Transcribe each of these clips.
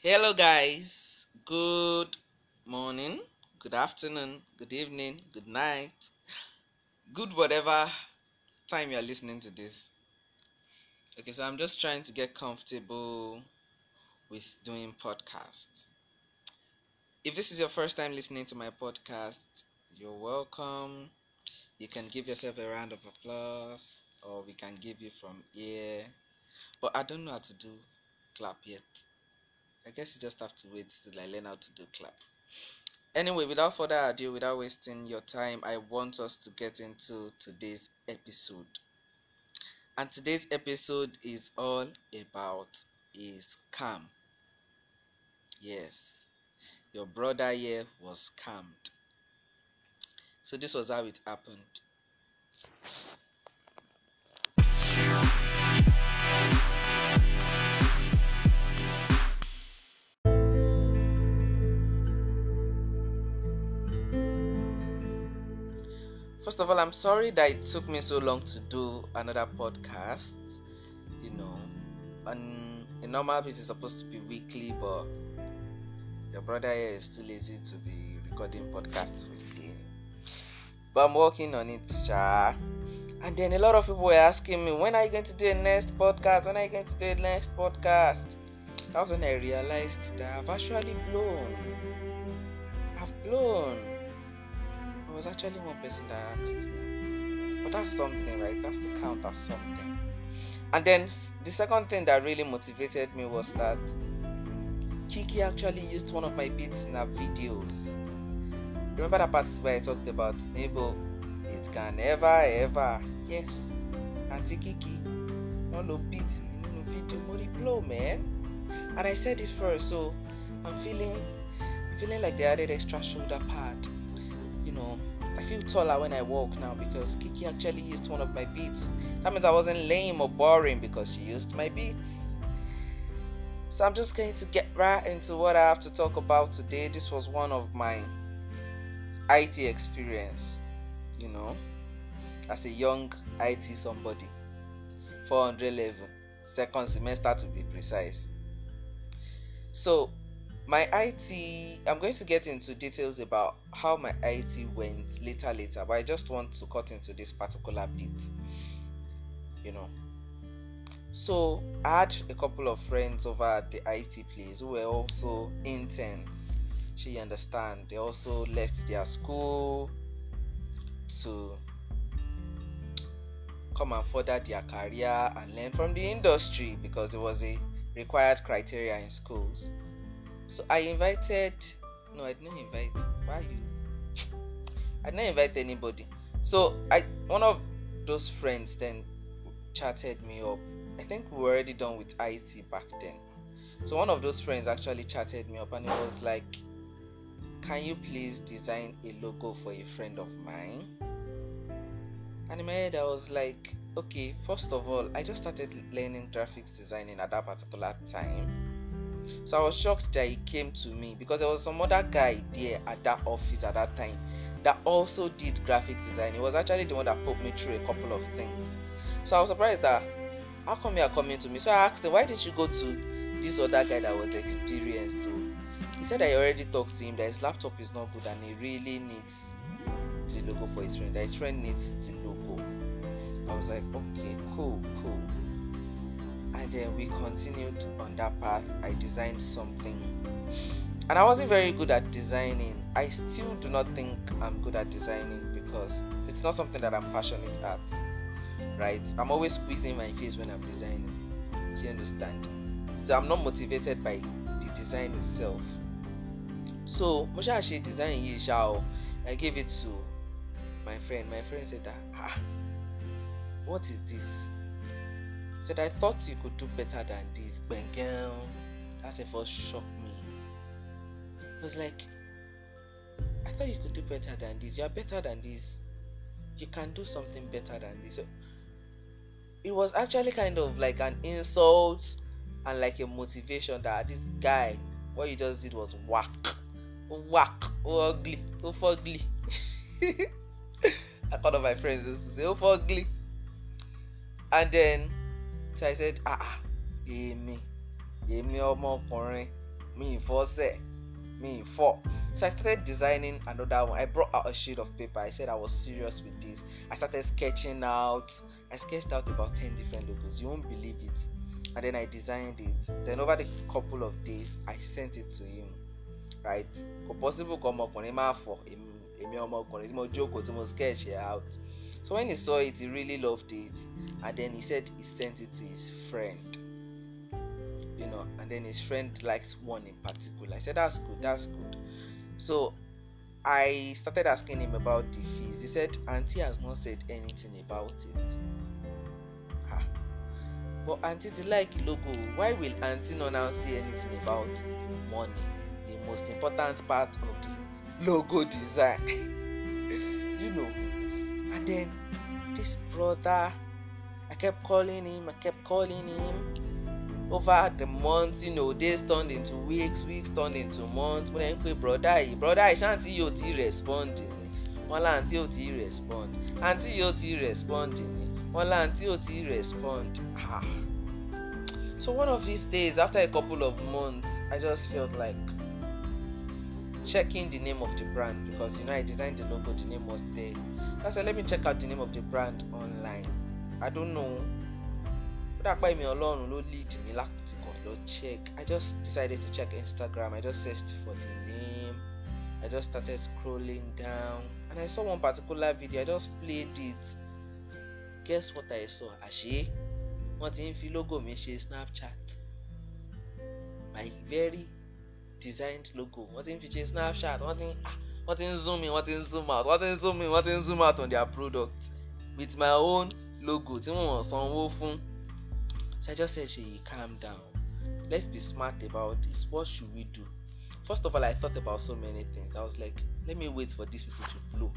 Hello, guys. Good morning, good afternoon, good evening, good night, good whatever time you're listening to this. Okay, so I'm just trying to get comfortable with doing podcasts. If this is your first time listening to my podcast, you're welcome. You can give yourself a round of applause, or we can give you from here. But I don't know how to do clap yet. I guess you just have to wait till I learn how to do clap. Anyway, without further ado, without wasting your time, I want us to get into today's episode. And today's episode is all about a scam. Yes, your brother here was scammed. So this was how it happened. First of all, I'm sorry that it took me so long to do another podcast. You know, on a normal basis, it's supposed to be weekly, but your brother here is too lazy to be recording podcasts weekly. But I'm working on it, Sha. And then a lot of people were asking me, when are you going to do a next podcast? When are you going to do a next podcast? That was when I realized that I've actually blown. I've blown was actually one person that asked me. But that's something, right? That's to count as something. And then the second thing that really motivated me was that Kiki actually used one of my beats in her videos. Remember that part where I talked about Nebo? It can never ever. Yes. Auntie Kiki. No no beat in the video. Money blow, man. And I said it first, so I'm feeling feeling like they added extra shoulder pad know, I feel taller when I walk now because Kiki actually used one of my beats. That means I wasn't lame or boring because she used my beats. So I'm just going to get right into what I have to talk about today. This was one of my IT experience, you know, as a young IT somebody. 411, second semester to be precise. So my IT, I'm going to get into details about how my IT went later, later, but I just want to cut into this particular bit, you know. So, I had a couple of friends over at the IT place who were also interns. She understand. They also left their school to come and further their career and learn from the industry because it was a required criteria in schools. So I invited. No, I didn't invite. Why you? I didn't invite anybody. So I one of those friends then chatted me up. I think we were already done with IT back then. So one of those friends actually chatted me up and it was like, "Can you please design a logo for a friend of mine?" And in my head, I was like, "Okay, first of all, I just started learning graphics designing at that particular time." So I was shocked that he came to me because there was some other guy there at that office at that time that also did graphic design. He was actually the one that put me through a couple of things. So I was surprised that how come you are coming to me? So I asked him, why did you go to this other guy that was experienced too? He said I already talked to him that his laptop is not good and he really needs the logo for his friend. That his friend needs the logo. I was like, okay, cool, cool and then we continued on that path. I designed something, and I wasn't very good at designing. I still do not think I'm good at designing because it's not something that I'm passionate at. Right? I'm always squeezing my face when I'm designing. Do you understand? So I'm not motivated by the design itself. So Moshe actually design Yishao. I gave it to my friend. My friend said that ah, what is this? Said, I thought you could do better than this. That's a first shocked me. It was like, I thought you could do better than this. You're better than this. You can do something better than this. It was actually kind of like an insult and like a motivation that this guy, what you just did was whack. Whack. Oh, ugly. Oh, ugly. I thought of my friends used to say, oh, ugly. And then So I said, ah, ah, èmi, èmi ọmọkùnrin, say, me in four. So I started designing another one. I brought out a sheet of paper. I said I was serious with this. I started sketching out. I sketched out about 10 different logos. You won't believe it. And then I designed it. Then over the couple of days, I sent it to him. Right? possible come up on him for èmi ọmọkùnrin tí mo jókòó tí mo sketch it out. So when he saw it, he really loved it. And then he said he sent it to his friend. You know, and then his friend liked one in particular. I said, That's good, that's good. So I started asking him about the fees. He said, Auntie has not said anything about it. Ha. But Auntie the like logo. Why will Auntie not now say anything about money? The most important part of the logo design. you know. And then this brother, I kept calling him, I kept calling him. Over the months you know days turned into weeks weeks turned into months. Mo ń pe broda yìí. Broda yìí ṣáàntì yóò ti respond ni? Wọn láǹtí yóò ti respond. Àǹtí yóò ti respond ni? Wọn láǹtí yóò ti respond. Ah. So one of these days after a couple of months i just felt like checking the name of the brand because you know i designed the logo the name was there. I said let me check out the name of the brand online. I don't know. Ó dàpọ̀ èmi ọlọ́run ló lead mi láti kàn lọ check. I just decided to check Instagram. I just searched for the name. I just started scrolling down. And I saw one particular video. I just played it. Guess what I saw? Àṣé wọ́n ti ń logo mi ṣe Snapchat. My very designed logo wọ́n ti ń fi ṣe Snapchat wọ́n ah wọ́n zoom in wọ́n ti zoom out wọ́n ti zoom in wọ́n ti zoom out on their product with my own logo tí wọ́n sanwó fún. So I just said, She, calm down. Let's be smart about this. What should we do? First of all, I thought about so many things. I was like, let me wait for these people to blow.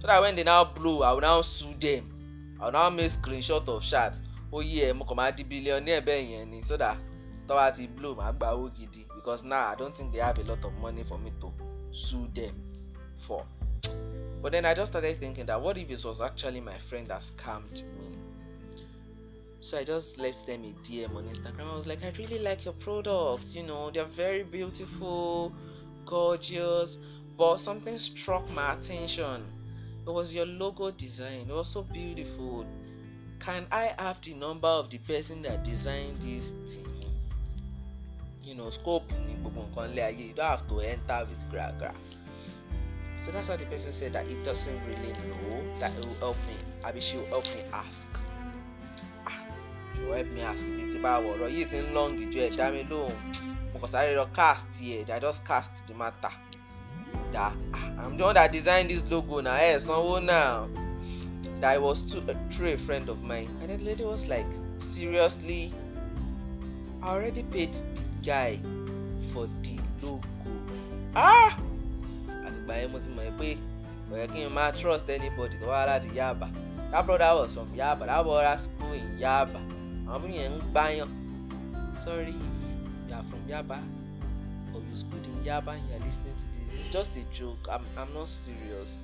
So that when they now blow, I will now sue them. I will now make screenshot of shots. Oh yeah, mo kàn máa di billionaire bẹ́ẹ̀ yẹn ni so that tọ́wá ti blow màá gba owó gidi because now I don't think they have a lot of money for me to sue them for. But then I just started thinking that what if it was actually my friend that scammed me? So I just left them a DM on Instagram. I was like, I really like your products. You know, they're very beautiful, gorgeous, but something struck my attention. It was your logo design. It was so beautiful. Can I have the number of the person that designed this thing? You know, scope You don't have to enter with gra gra. So that's why the person said that it doesn't really know that it will help me. Mean, she will help me ask. help me ask ibi tí bá wọ̀ ọ̀rọ̀ yìí ti ń long ju ẹ̀ dá mi lóhùn mo kàn sáré lọ cast ẹ̀ I just cast the matter da I'm the one that designed this logo na ẹ̀ sanwó náà that I was too, uh, through a friend of mine and the lady was like seriously I already paid the guy for the logo. Ah! Àtìgbà yẹn mo ti mọ̀ ẹ́ pé kò yẹ kí n máa trust anybody tó wá láti Yaba. That brother was from Yaba. That brother school in Yaba. Àwọn yẹn ń gbáyàn. Sorry if you are from Yaba or you schooled in Yaba and you are listening to this it's just a joke. I'm, I'm not serious.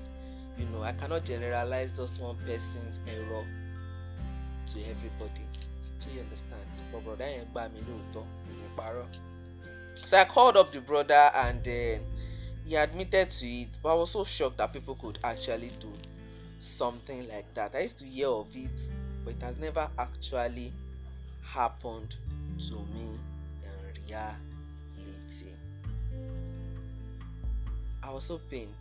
You know I cannot generalize just one person's error to everybody do you understand but brother so I called up the brother and then he admitted to it but I was so shocked that people could actually do something like that I used to hear of it but it has never actually happened to me in reality. I was so pained.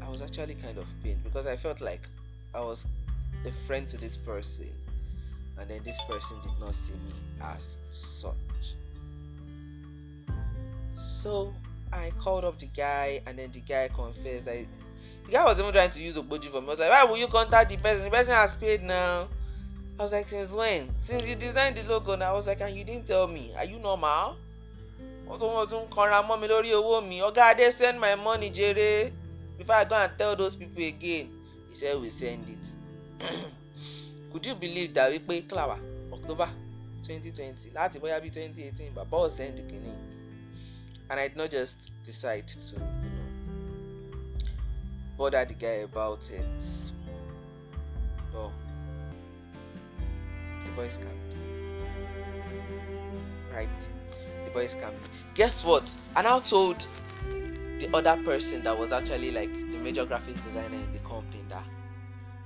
I was actually kind of pained because I felt like I was a friend to this person, and then this person did not see me as such. So I called up the guy, and then the guy confessed that the guy was even trying to use Ogboji for me. I was like, Why will you contact the person? The person has paid now. I was like, since when? Since you designed the logo, and I was like, and you didn't tell me. Are you normal? wọ́n tún wọ́n tún kanra mọ́ mi lórí owó mi ọ̀gá adé send my money jere before I go and tell those people again he said we send it could you believe that wípé clower October twenty twenty láti bóyá bí twenty eighteen bàbá ò send kìíní and I did not just decide to you know bother the guy about it. Oh the boys camp. Right? the boy scammed me. Guess what? I now told the other person that was actually like the major graphics designer in the company that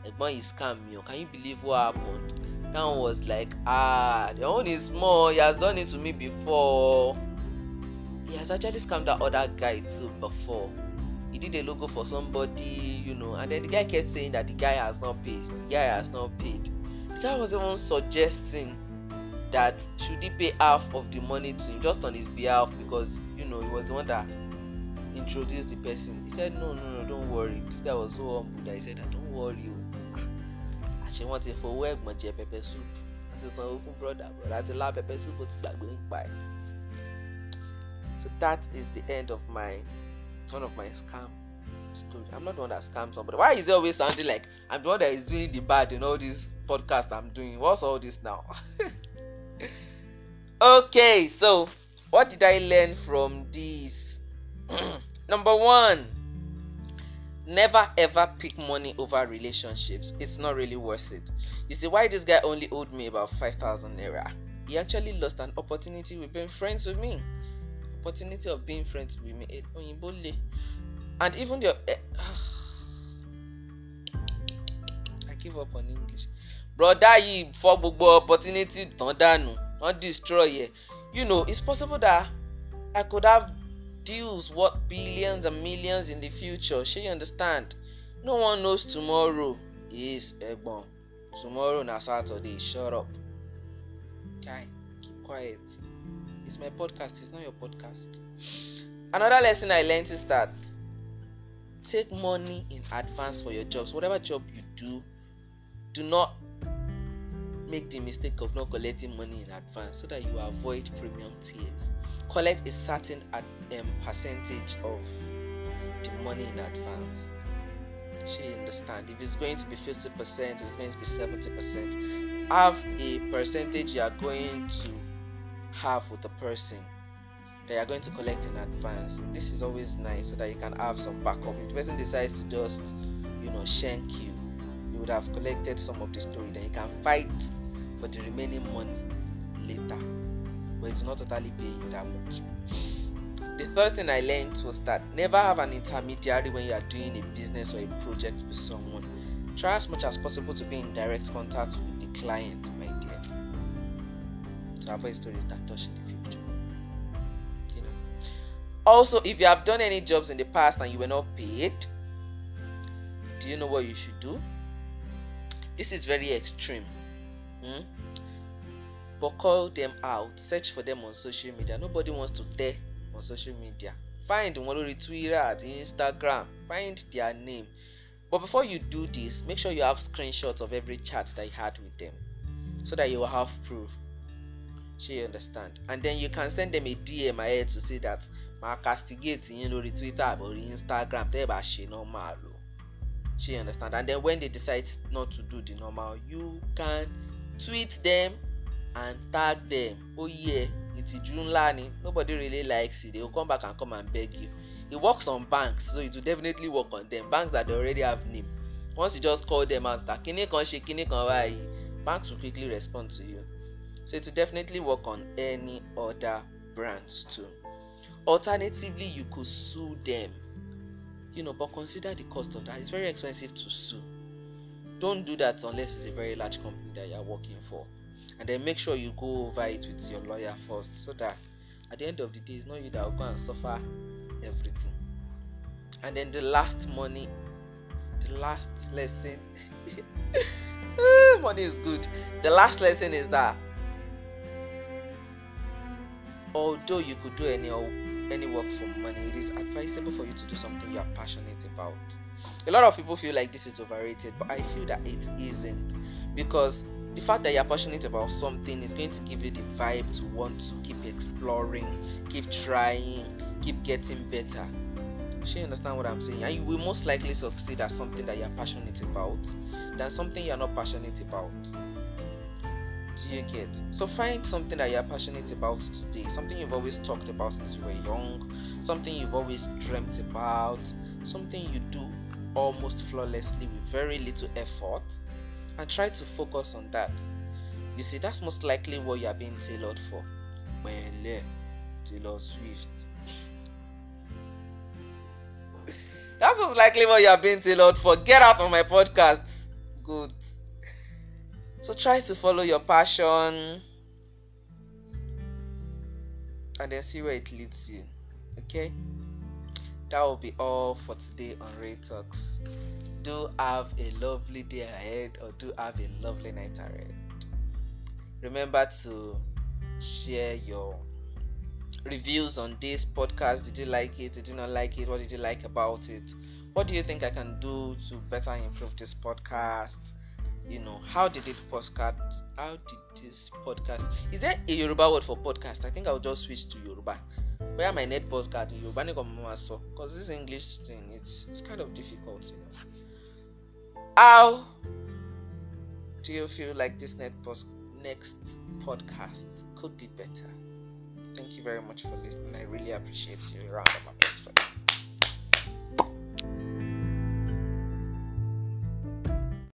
Egbon he scammed me. Can you believe what happened? That one was like, ah, the one is small. He has done it to me before. He has actually scammed that other guy too before. He did a logo for somebody, you know, and then the guy kept saying that the guy has not paid. The guy has not paid. The guy was even suggesting that should he pay half of the money to him just on his behalf because you know he was the one that introduced the person. He said, No, no, no, don't worry. This guy was so humble that he said, Don't worry. Àṣé wọ́n ti fowó ẹ̀gbọ́n jẹ pepper soup. Wọ́n ti sanwó fún brother brother ti lá pepper soup ó ti gbàgbé ń. So that is the end of my one of my scam story. I'm not the one that scams somebody. Why is it always sounding like I'm the one that is doing the bad in all these podcasts I'm doing? What's all this now? okay, so what did I learn from this? Number one, never ever pick money over relationships. It's not really worth it. You see, why this guy only owed me about 5,000 naira? He actually lost an opportunity with being friends with me. Opportunity of being friends with me. And even the. Uh, I give up on English. Brother yìí fọ́ gbogbo opportunity tán dànù. Wọ́n destroy ẹ̀. You know, it's possible that I could have deals worth billions and millions in the future. You understand? No one knows tomorrow is Egbon. Tomorrow na Saturday. Shut up. Guy, keep quiet. It's my podcast, it's not your podcast. Another lesson I learned is that take money in advance for your jobs. Whatever job you do, do not make the mistake of not collecting money in advance so that you avoid premium tiers. Collect a certain ad, um, percentage of the money in advance. She understand if it's going to be 50%, if it's going to be 70%, have a percentage you are going to have with the person that you're going to collect in advance. This is always nice so that you can have some backup. If the person decides to just, you know, shank you, you would have collected some of the story. Then you can fight for the remaining money later. But it's not totally paying that much. The third thing I learned was that never have an intermediary when you are doing a business or a project with someone. Try as much as possible to be in direct contact with the client, my dear. To avoid stories that touch in the future. You know. Also, if you have done any jobs in the past and you were not paid, do you know what you should do? This is very extreme. Hmm? But call them out, search for them on social media. Nobody wants to dare on social media. Find one on Twitter, at Instagram, find their name. But before you do this, make sure you have screenshots of every chat that you had with them so that you will have proof. Sure, you understand? And then you can send them a DM ahead to say that my castigate you know Twitter or Instagram, tẹ́ bá ṣe normal o. Sure, you understand? And then when they decide not to do the normal, you can tweet them and tag them. Oh yeah, ìtìjú ńlá ni. Nobody really likes it. They will come back and come and beg you. It works on banks so it will definitely work on them. Banks that already have name. Once you just call them out that kíní kan ṣe kíní kan báyìí? Banks will quickly respond to you. So it will definitely work on any other brands too. Alternatively you could sue them. You know but consider the cost of that. It's very expensive to sue don't do that unless it's a very large company that you're working for. And then make sure you go over it with your lawyer first so that at the end of the day it's not you that will go and suffer everything. And then the last money the last lesson ah, money is good. The last lesson is that although you could do any any work for money it is advisable for you to do something you are passionate about a lot of people feel like this is overrated but i feel that it isn't because the fact that you're passionate about something is going to give you the vibe to want to keep exploring, keep trying, keep getting better. You understand what I'm saying? And you will most likely succeed at something that you're passionate about than something you're not passionate about. Do you get? So find something that you're passionate about today, something you've always talked about since you were young, something you've always dreamt about, something you do almost flawlessly with very little effort and try to focus on that. You see, that's most likely what you are being tailored for. Well, Taylor Swift. That's most likely what you are being tailored for. Get out of my podcast. Good. So try to follow your passion and then see where it leads you. Okay? That will be all for today on Ray Talks. Do have a lovely day ahead or do have a lovely night ahead. Remember to share your reviews on this podcast. Did you like it? Did you not like it? What did you like about it? What do you think I can do to better improve this podcast? You know, how did it postcard? How did this podcast? Is there a Yoruba word for podcast? I think I'll just switch to Yoruba. Where my net podcast in Yoruba because this English thing it's it's kind of difficult, you know. How do you feel like this net post next podcast could be better? Thank you very much for listening. I really appreciate you. Round of applause for.